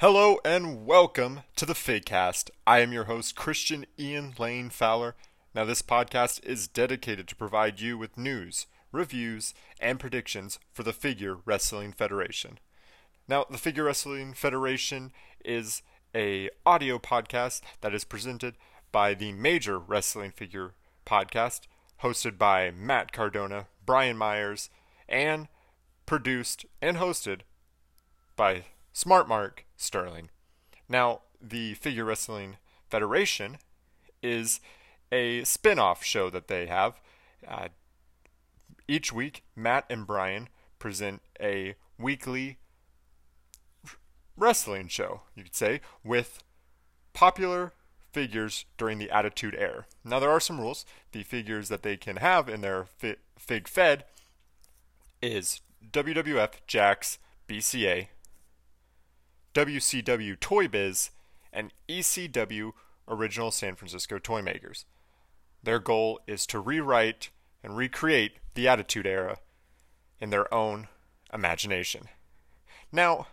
Hello and welcome to the Figcast. I am your host, Christian Ian Lane Fowler. Now, this podcast is dedicated to provide you with news, reviews, and predictions for the Figure Wrestling Federation. Now, the Figure Wrestling Federation is a audio podcast that is presented by the Major Wrestling Figure podcast, hosted by Matt Cardona, Brian Myers, and produced and hosted by Smart Mark Sterling. Now, the Figure Wrestling Federation is a spin off show that they have. Uh, each week, Matt and Brian present a weekly wrestling show, you could say, with popular figures during the Attitude Era. Now, there are some rules. The figures that they can have in their Fig Fed is WWF Jakks BCA, WCW Toy Biz, and ECW Original San Francisco Toy Makers. Their goal is to rewrite and recreate the Attitude Era in their own imagination. Now,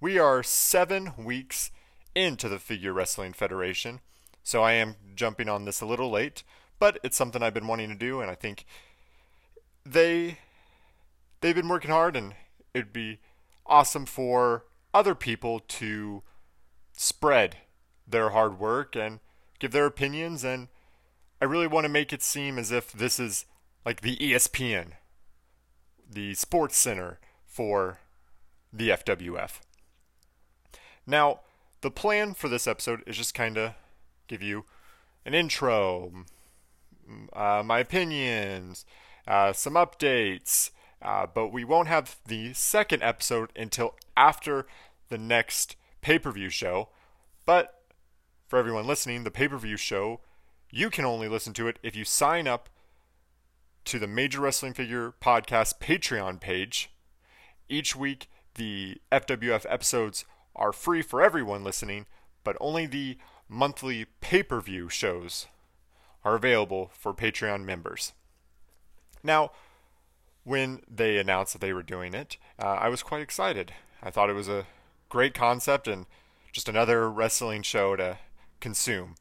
we are seven weeks into the Figure Wrestling Federation, so I am jumping on this a little late, but it's something I've been wanting to do, and I think they they've been working hard, and it'd be awesome for other people to spread their hard work and give their opinions and I really want to make it seem as if this is like the ESPN, the sports center for the FWF. Now, the plan for this episode is just kind of give you an intro, uh, my opinions, uh, some updates, uh, but we won't have the second episode until after the next pay per view show. But for everyone listening, the pay per view show, you can only listen to it if you sign up to the Major Wrestling Figure Podcast Patreon page. Each week, the FWF episodes are free for everyone listening, but only the monthly pay per view shows are available for Patreon members. Now, when they announced that they were doing it, uh, I was quite excited. I thought it was a great concept and just another wrestling show to consume.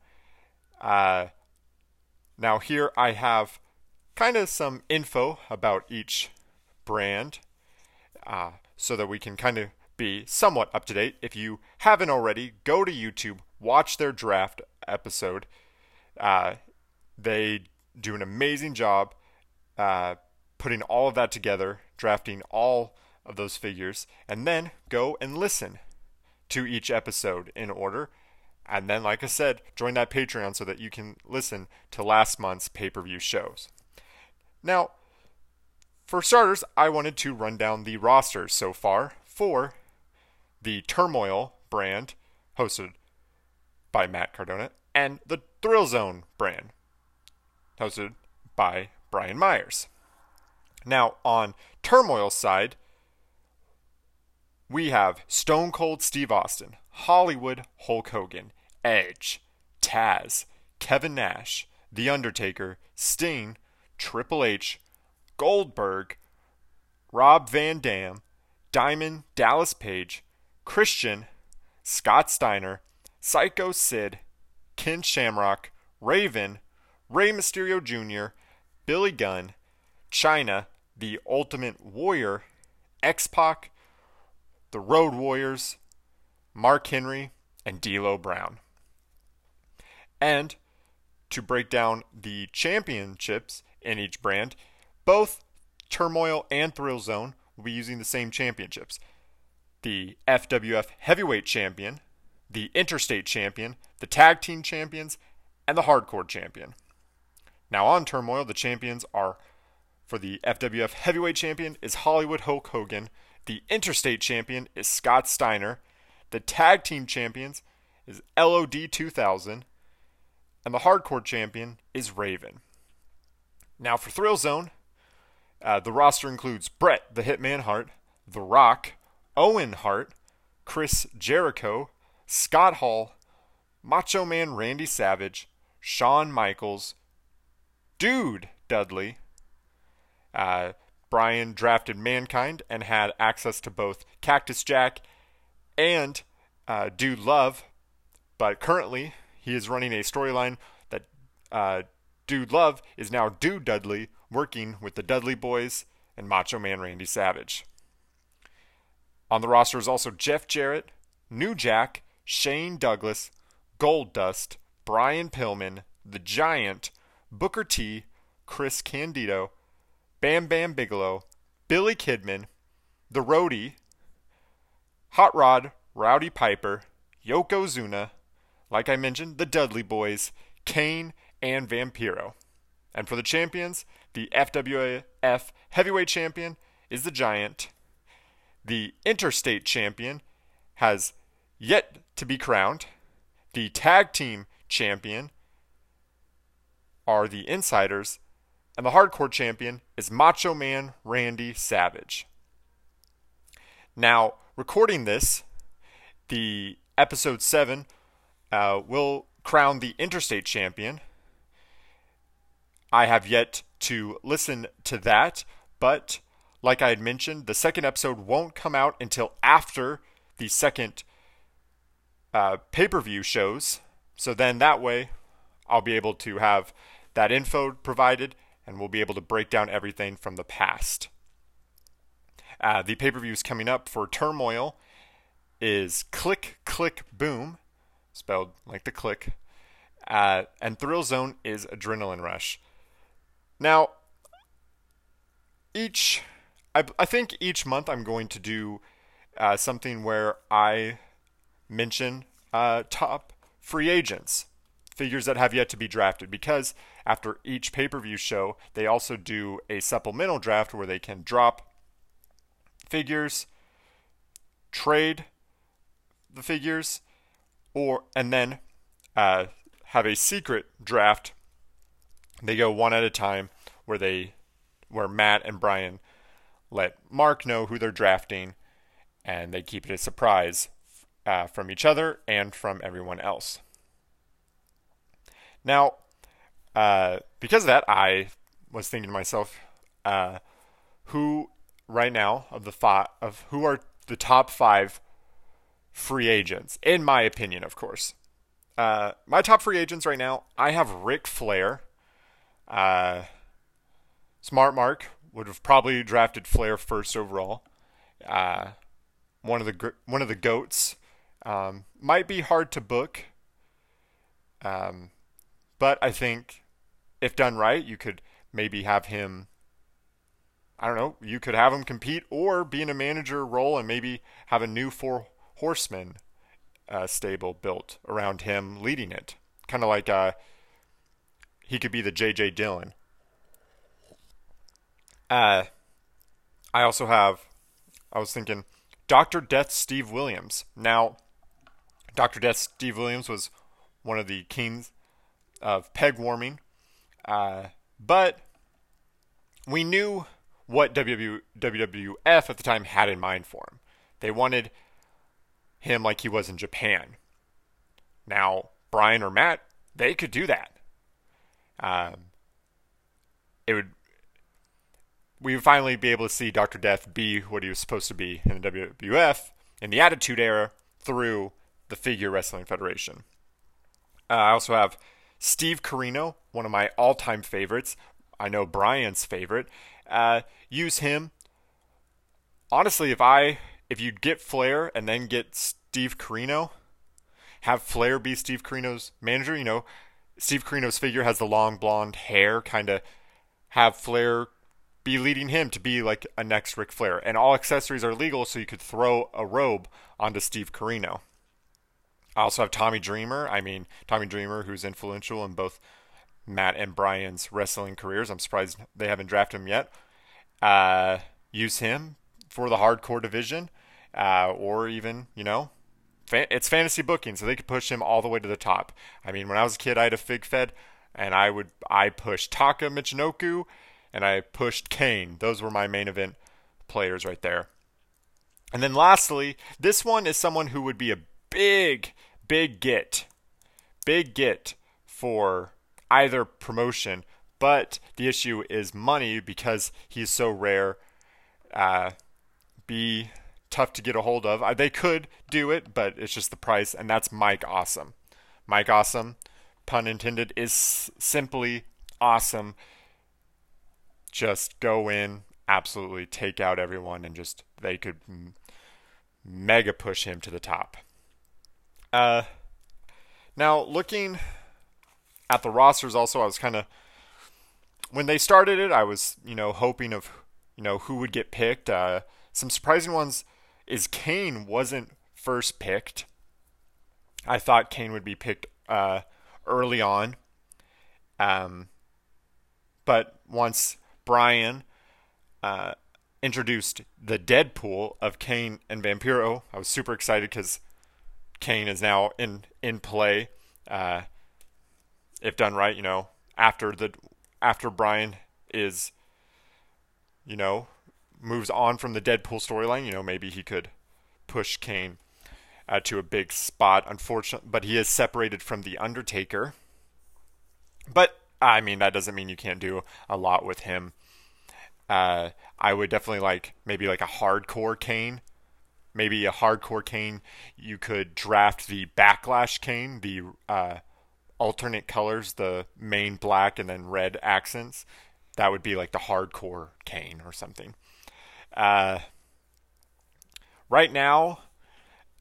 Uh, now, here I have kind of some info about each brand uh, so that we can kind of be somewhat up to date. If you haven't already, go to YouTube, watch their draft episode. Uh, they do an amazing job uh, putting all of that together, drafting all of those figures, and then go and listen to each episode in order. And then, like I said, join that Patreon so that you can listen to last month's pay per view shows. Now, for starters, I wanted to run down the rosters so far for the Turmoil brand, hosted by Matt Cardona, and the Thrill Zone brand, hosted by Brian Myers. Now, on Turmoil's side, we have Stone Cold Steve Austin, Hollywood Hulk Hogan, Edge, Taz, Kevin Nash, The Undertaker, Sting, Triple H, Goldberg, Rob Van Dam, Diamond Dallas Page, Christian, Scott Steiner, Psycho Sid, Ken Shamrock, Raven, Rey Mysterio Jr., Billy Gunn, Chyna, the Ultimate Warrior, X Pac, the Road Warriors, Mark Henry, and D'Lo Brown. And to break down the championships in each brand, both Turmoil and Thrill Zone will be using the same championships. The FWF Heavyweight Champion, the Interstate Champion, the Tag Team Champions, and the Hardcore Champion. Now on Turmoil, the champions are for the FWF Heavyweight Champion is Hollywood Hulk Hogan. The Interstate Champion is Scott Steiner. The Tag Team Champions is LOD 2000. And the Hardcore Champion is Raven. Now for Thrill Zone, uh, the roster includes Bret the Hitman Hart, The Rock, Owen Hart, Chris Jericho, Scott Hall, Macho Man Randy Savage, Shawn Michaels, Dude Dudley, uh, Brian drafted Mankind and had access to both Cactus Jack and uh, Dude Love, but currently he is running a storyline that uh, Dude Love is now Dude Dudley, working with the Dudley Boys and Macho Man Randy Savage. On the roster is also Jeff Jarrett, New Jack, Shane Douglas, Gold Dust, Brian Pillman, The Giant, Booker T, Chris Candido, Bam Bam Bigelow, Billy Kidman, The Roadie, Hot Rod, Rowdy Piper, Yokozuna, like I mentioned, the Dudley Boys, Kane, and Vampiro. And for the champions, the FWF Heavyweight Champion is the Giant. The Interstate Champion has yet to be crowned. The Tag Team Champion are the Insiders. And the Hardcore Champion is Macho Man Randy Savage. Now, recording this, the episode 7 uh, will crown the Interstate Champion. I have yet to listen to that, but like I had mentioned, the second episode won't come out until after the second uh, pay per view shows. So then that way, I'll be able to have that info provided and we'll be able to break down everything from the past. Uh, the pay per views coming up for Turmoil is Click, Click, Boom, spelled like the click, uh, and Thrill Zone is Adrenaline Rush. Now, each, I, I think each month I'm going to do uh, something where I mention uh, top free agents, figures that have yet to be drafted, because after each pay per view show, they also do a supplemental draft where they can drop figures, trade the figures, or and then uh, have a secret draft. They go one at a time, where they, where Matt and Brian let Mark know who they're drafting, and they keep it a surprise uh, from each other and from everyone else. Now, uh, because of that, I was thinking to myself, uh, who right now of the five of who are the top five free agents, in my opinion, of course. Uh, my top free agents right now, I have Ric Flair. Uh, Smart Mark would have probably drafted Flair first overall. Uh, one of the one of the goats um, might be hard to book, um, but I think if done right, you could maybe have him. I don't know. You could have him compete or be in a manager role and maybe have a new four horsemen uh, stable built around him leading it. Kind of like uh, he could be the J.J. Dillon. Uh, I also have, I was thinking, Dr. Death Steve Williams. Now, Dr. Death Steve Williams was one of the kings of peg warming, uh, but we knew what WWF at the time had in mind for him. They wanted him like he was in Japan. Now, Brian or Matt, they could do that. Um, it would we would finally be able to see Dr. Death be what he was supposed to be in the WWF in the Attitude Era through the Figure Wrestling Federation. Uh, I also have Steve Corino, one of my all-time favorites. I know Brian's favorite. Uh, use him. Honestly, if I if you get Flair and then get Steve Corino, have Flair be Steve Corino's manager, you know, Steve Corino's figure has the long blonde hair, kind of have Flair be leading him to be like a next Ric Flair. And all accessories are legal, so you could throw a robe onto Steve Corino. I also have Tommy Dreamer. I mean, Tommy Dreamer, who's influential in both Matt and Brian's wrestling careers. I'm surprised they haven't drafted him yet. Uh, use him for the hardcore division, uh, or even you know, fa- it's fantasy booking, so they could push him all the way to the top. I mean, when I was a kid, I had a fig fed, and I would I pushed Taka Michinoku, and I pushed Kane. Those were my main event players right there. And then lastly, this one is someone who would be a big, big get, big get for either promotion. But the issue is money because he's so rare. Uh, be tough to get a hold of. Uh, they could do it, but it's just the price, and that's Mike Awesome. Mike Awesome, pun intended, is simply awesome. Just go in, absolutely take out everyone, and just they could mega push him to the top. Uh, now looking at the rosters, also I was kind of when they started it, I was you know hoping of you know who would get picked. Uh, some surprising ones is Kane wasn't first picked. I thought Kane would be picked uh, early on. Um, but once Brian uh, introduced the Deadpool of Kane and Vampiro, I was super excited because Kane is now in in play. Uh, if done right, you know, after the after Brian is, you know, moves on from the Deadpool storyline, you know, maybe he could push Kane uh, to a big spot. Unfortunately, but he is separated from the Undertaker. But I mean, that doesn't mean you can't do a lot with him. Uh, I would definitely like maybe like a hardcore Kane. Maybe a hardcore Kane. You could draft the Backlash Kane, the uh, alternate colors, the main black and then red accents. That would be like the hardcore Kane or something. Uh, right now,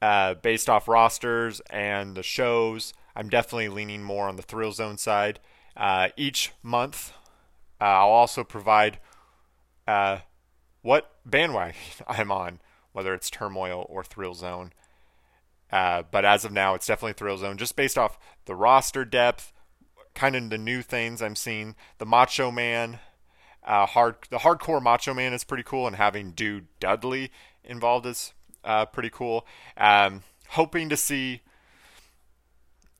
uh, based off rosters and the shows, I'm definitely leaning more on the Thrill Zone side. Uh, each month, uh, I'll also provide uh, what bandwagon I'm on, whether it's Turmoil or Thrill Zone. Uh, but as of now, it's definitely Thrill Zone, just based off the roster depth, kind of the new things I'm seeing. The Macho Man, uh, hard the hardcore Macho Man is pretty cool, and having Dude Dudley involved is uh, pretty cool. Um, hoping to see.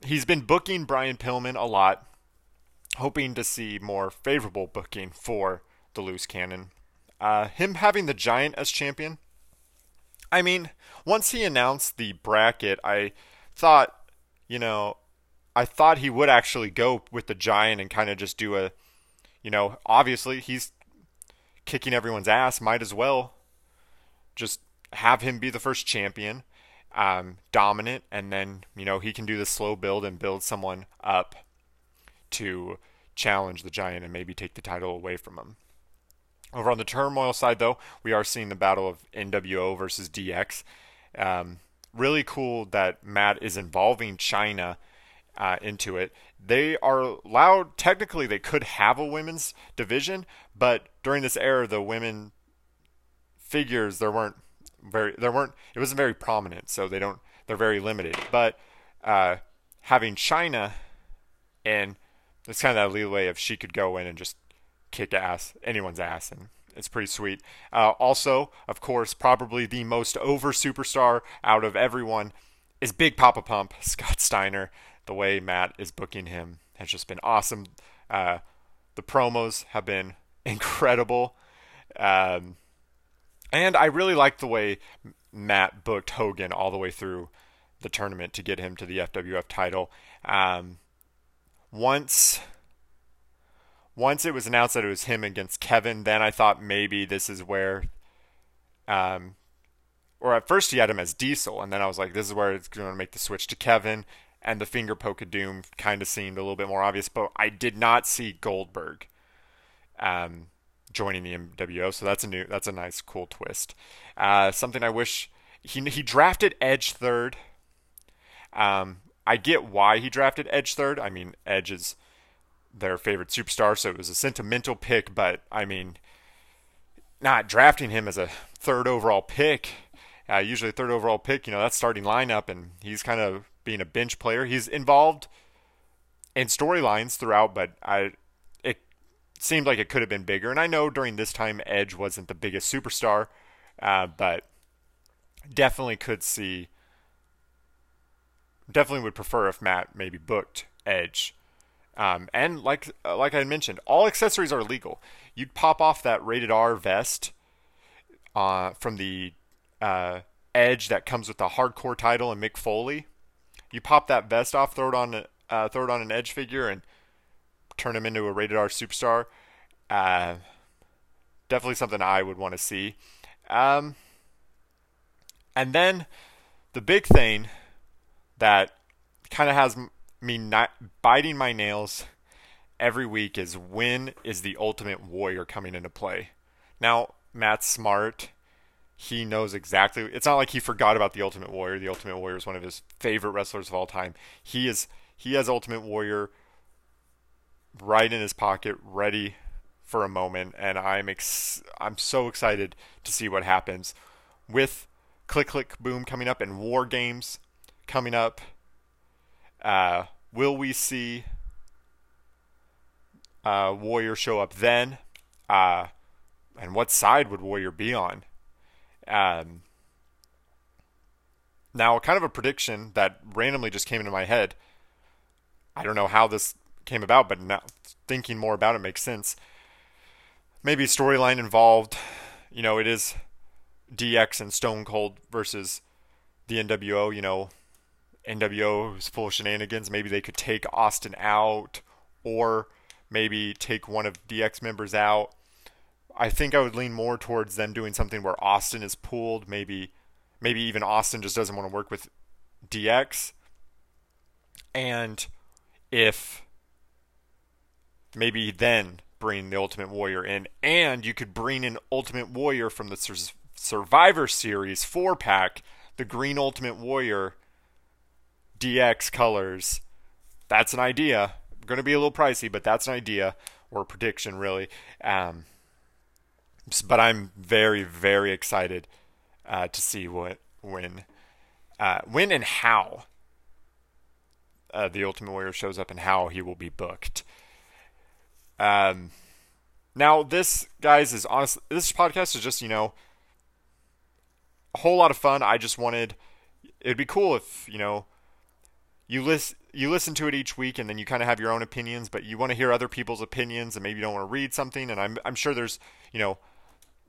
He's been booking Brian Pillman a lot, hoping to see more favorable booking for the loose cannon. Uh, him having the Giant as champion. I mean, once he announced the bracket, I thought, you know, I thought he would actually go with the Giant and kind of just do a you know, obviously he's kicking everyone's ass. Might as well just have him be the first champion, um, dominant, and then you know he can do the slow build and build someone up to challenge the giant and maybe take the title away from him. Over on the turmoil side, though, we are seeing the battle of NWO versus DX. Um, really cool that Matt is involving Chyna uh, into it. They are allowed, technically, they could have a women's division, but during this era, the women figures there weren't very, there weren't, it wasn't very prominent, so they don't, they're very limited. But uh, having Chyna and it's kind of that leeway of she could go in and just kick ass, anyone's ass, and it's pretty sweet. Uh, also, of course, probably the most over superstar out of everyone is Big Papa Pump, Scott Steiner the way Matt is booking him has just been awesome. Uh, the promos have been incredible. Um, and I really like the way Matt booked Hogan all the way through the tournament to get him to the FWF title. Um, once once it was announced that it was him against Kevin, then I thought maybe this is where um, or at first he had him as Diesel, and then I was like, this is where it's going to make the switch to Kevin and the finger poke of doom kind of seemed a little bit more obvious, but I did not see Goldberg um, joining the NWO, so that's a new, that's a nice, cool twist. Uh, something I wish he he drafted Edge third. Um, I get why he drafted Edge third. I mean, Edge is their favorite superstar, so it was a sentimental pick. But I mean, not drafting him as a third overall pick, uh, usually third overall pick, you know, that's starting lineup, and he's kind of being a bench player. He's involved in storylines throughout, but I it seemed like it could have been bigger. And I know during this time Edge wasn't the biggest superstar, uh, but definitely could see. Definitely would prefer if Matt maybe booked Edge. Um, and like uh, like I mentioned, all accessories are legal. You'd pop off that rated R vest uh, from the uh, Edge that comes with the hardcore title and Mick Foley you pop that vest off, throw it on, uh, throw it on an edge figure, and turn him into a rated R superstar. Uh, definitely something I would want to see. Um, And then the big thing that kind of has me not biting my nails every week is when is the Ultimate Warrior coming into play? Now, Matt's smart. He knows exactly. It's not like he forgot about the Ultimate Warrior. The Ultimate Warrior is one of his favorite wrestlers of all time. He is he has Ultimate Warrior right in his pocket, ready for a moment, and I'm ex- I'm so excited to see what happens with Click Click Boom coming up and War Games coming up. Uh, will we see uh, Warrior show up then? Uh, and what side would Warrior be on? Um, now, kind of a prediction that randomly just came into my head. I don't know how this came about, but now thinking more about it makes sense. Maybe storyline involved. You know, it is DX and Stone Cold versus the NWO. You know, NWO is full shenanigans. Maybe they could take Austin out, or maybe take one of DX members out. I think I would lean more towards them doing something where Austin is pulled. Maybe, maybe even Austin just doesn't want to work with DX. And if maybe then bring the Ultimate Warrior in, and you could bring in Ultimate Warrior from the Sur- Survivor Series four pack, the Green Ultimate Warrior DX colors. That's an idea. Going to be a little pricey, but that's an idea or prediction, really. Um, but I'm very, very excited uh, to see what when, uh, when and how uh, the Ultimate Warrior shows up and how he will be booked. Um, now this, guys, is honestly this podcast is just you know a whole lot of fun. I just wanted it'd be cool if you know you listen you listen to it each week and then you kind of have your own opinions, but you want to hear other people's opinions and maybe you don't want to read something. And I'm I'm sure there's you know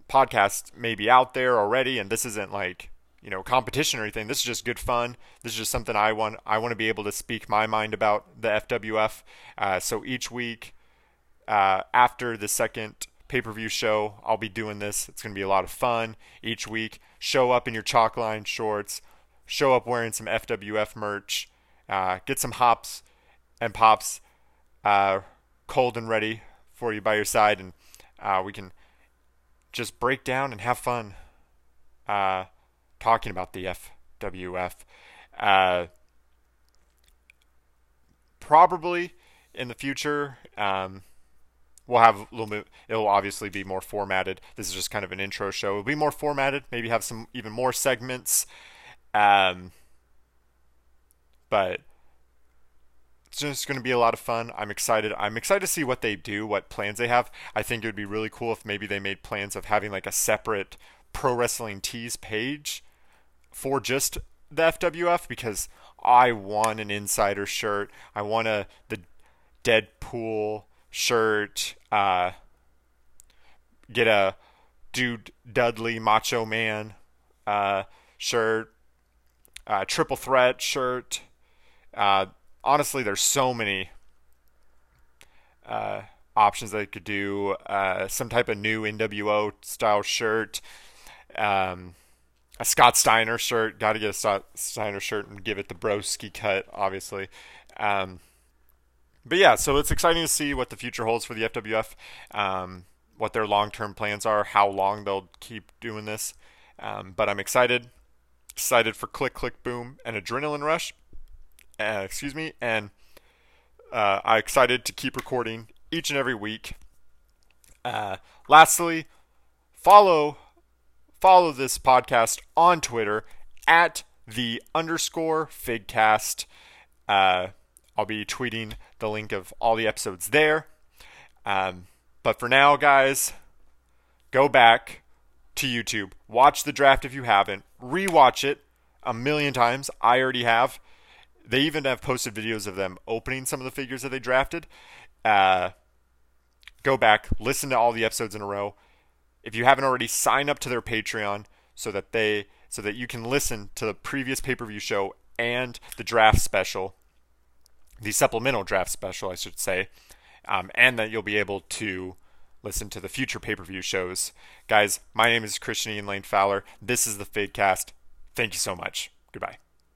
podcasts maybe out there already, and this isn't like you know competition or anything. This is just good fun. This is just something I want I want to be able to speak my mind about the FWF. Uh, so each week uh, after the second pay per view show, I'll be doing this. It's going to be a lot of fun each week. Show up in your chalk line shorts, show up wearing some FWF merch, uh, get some hops and pops uh, cold and ready for you by your side, and uh, we can just break down and have fun uh, talking about the FWF. Uh, probably in the future. Um, we'll have a little bit it'll obviously be more formatted this is just kind of an intro show it'll be more formatted maybe have some even more segments um, but it's just going to be a lot of fun. I'm excited. I'm excited to see what they do what plans they have. I think it would be really cool if maybe they made plans of having like a separate pro wrestling tees page for just the fwf because i want an insider shirt. I want a the deadpool shirt, uh, get a Dude Dudley Macho Man uh, shirt, uh, Triple Threat shirt. Uh, honestly, there's so many uh, options they could do. Uh, some type of new NWO style shirt. Um, a Scott Steiner shirt. Got to get a Scott Steiner shirt and give it the broski cut, obviously. Um, but yeah, so it's exciting to see what the future holds for the FWF, um, what their long term plans are, how long they'll keep doing this. Um, but I'm excited, excited for Click Click Boom and Adrenaline Rush. Uh, excuse me, and uh, I'm excited to keep recording each and every week. Uh, lastly, follow follow this podcast on Twitter at the underscore figcast. Uh, I'll be tweeting the link of all the episodes there. Um, but for now, guys, go back to YouTube, watch the draft if you haven't, rewatch it a million times. I already have. They even have posted videos of them opening some of the figures that they drafted. Uh, go back, listen to all the episodes in a row. If you haven't already, sign up to their Patreon so that they so that you can listen to the previous pay-per-view show and the draft special the supplemental draft special, I should say, um, and that you'll be able to listen to the future pay per view shows. Guys, my name is Christian Ian Lane Fowler. This is the Figcast. Thank you so much. Goodbye.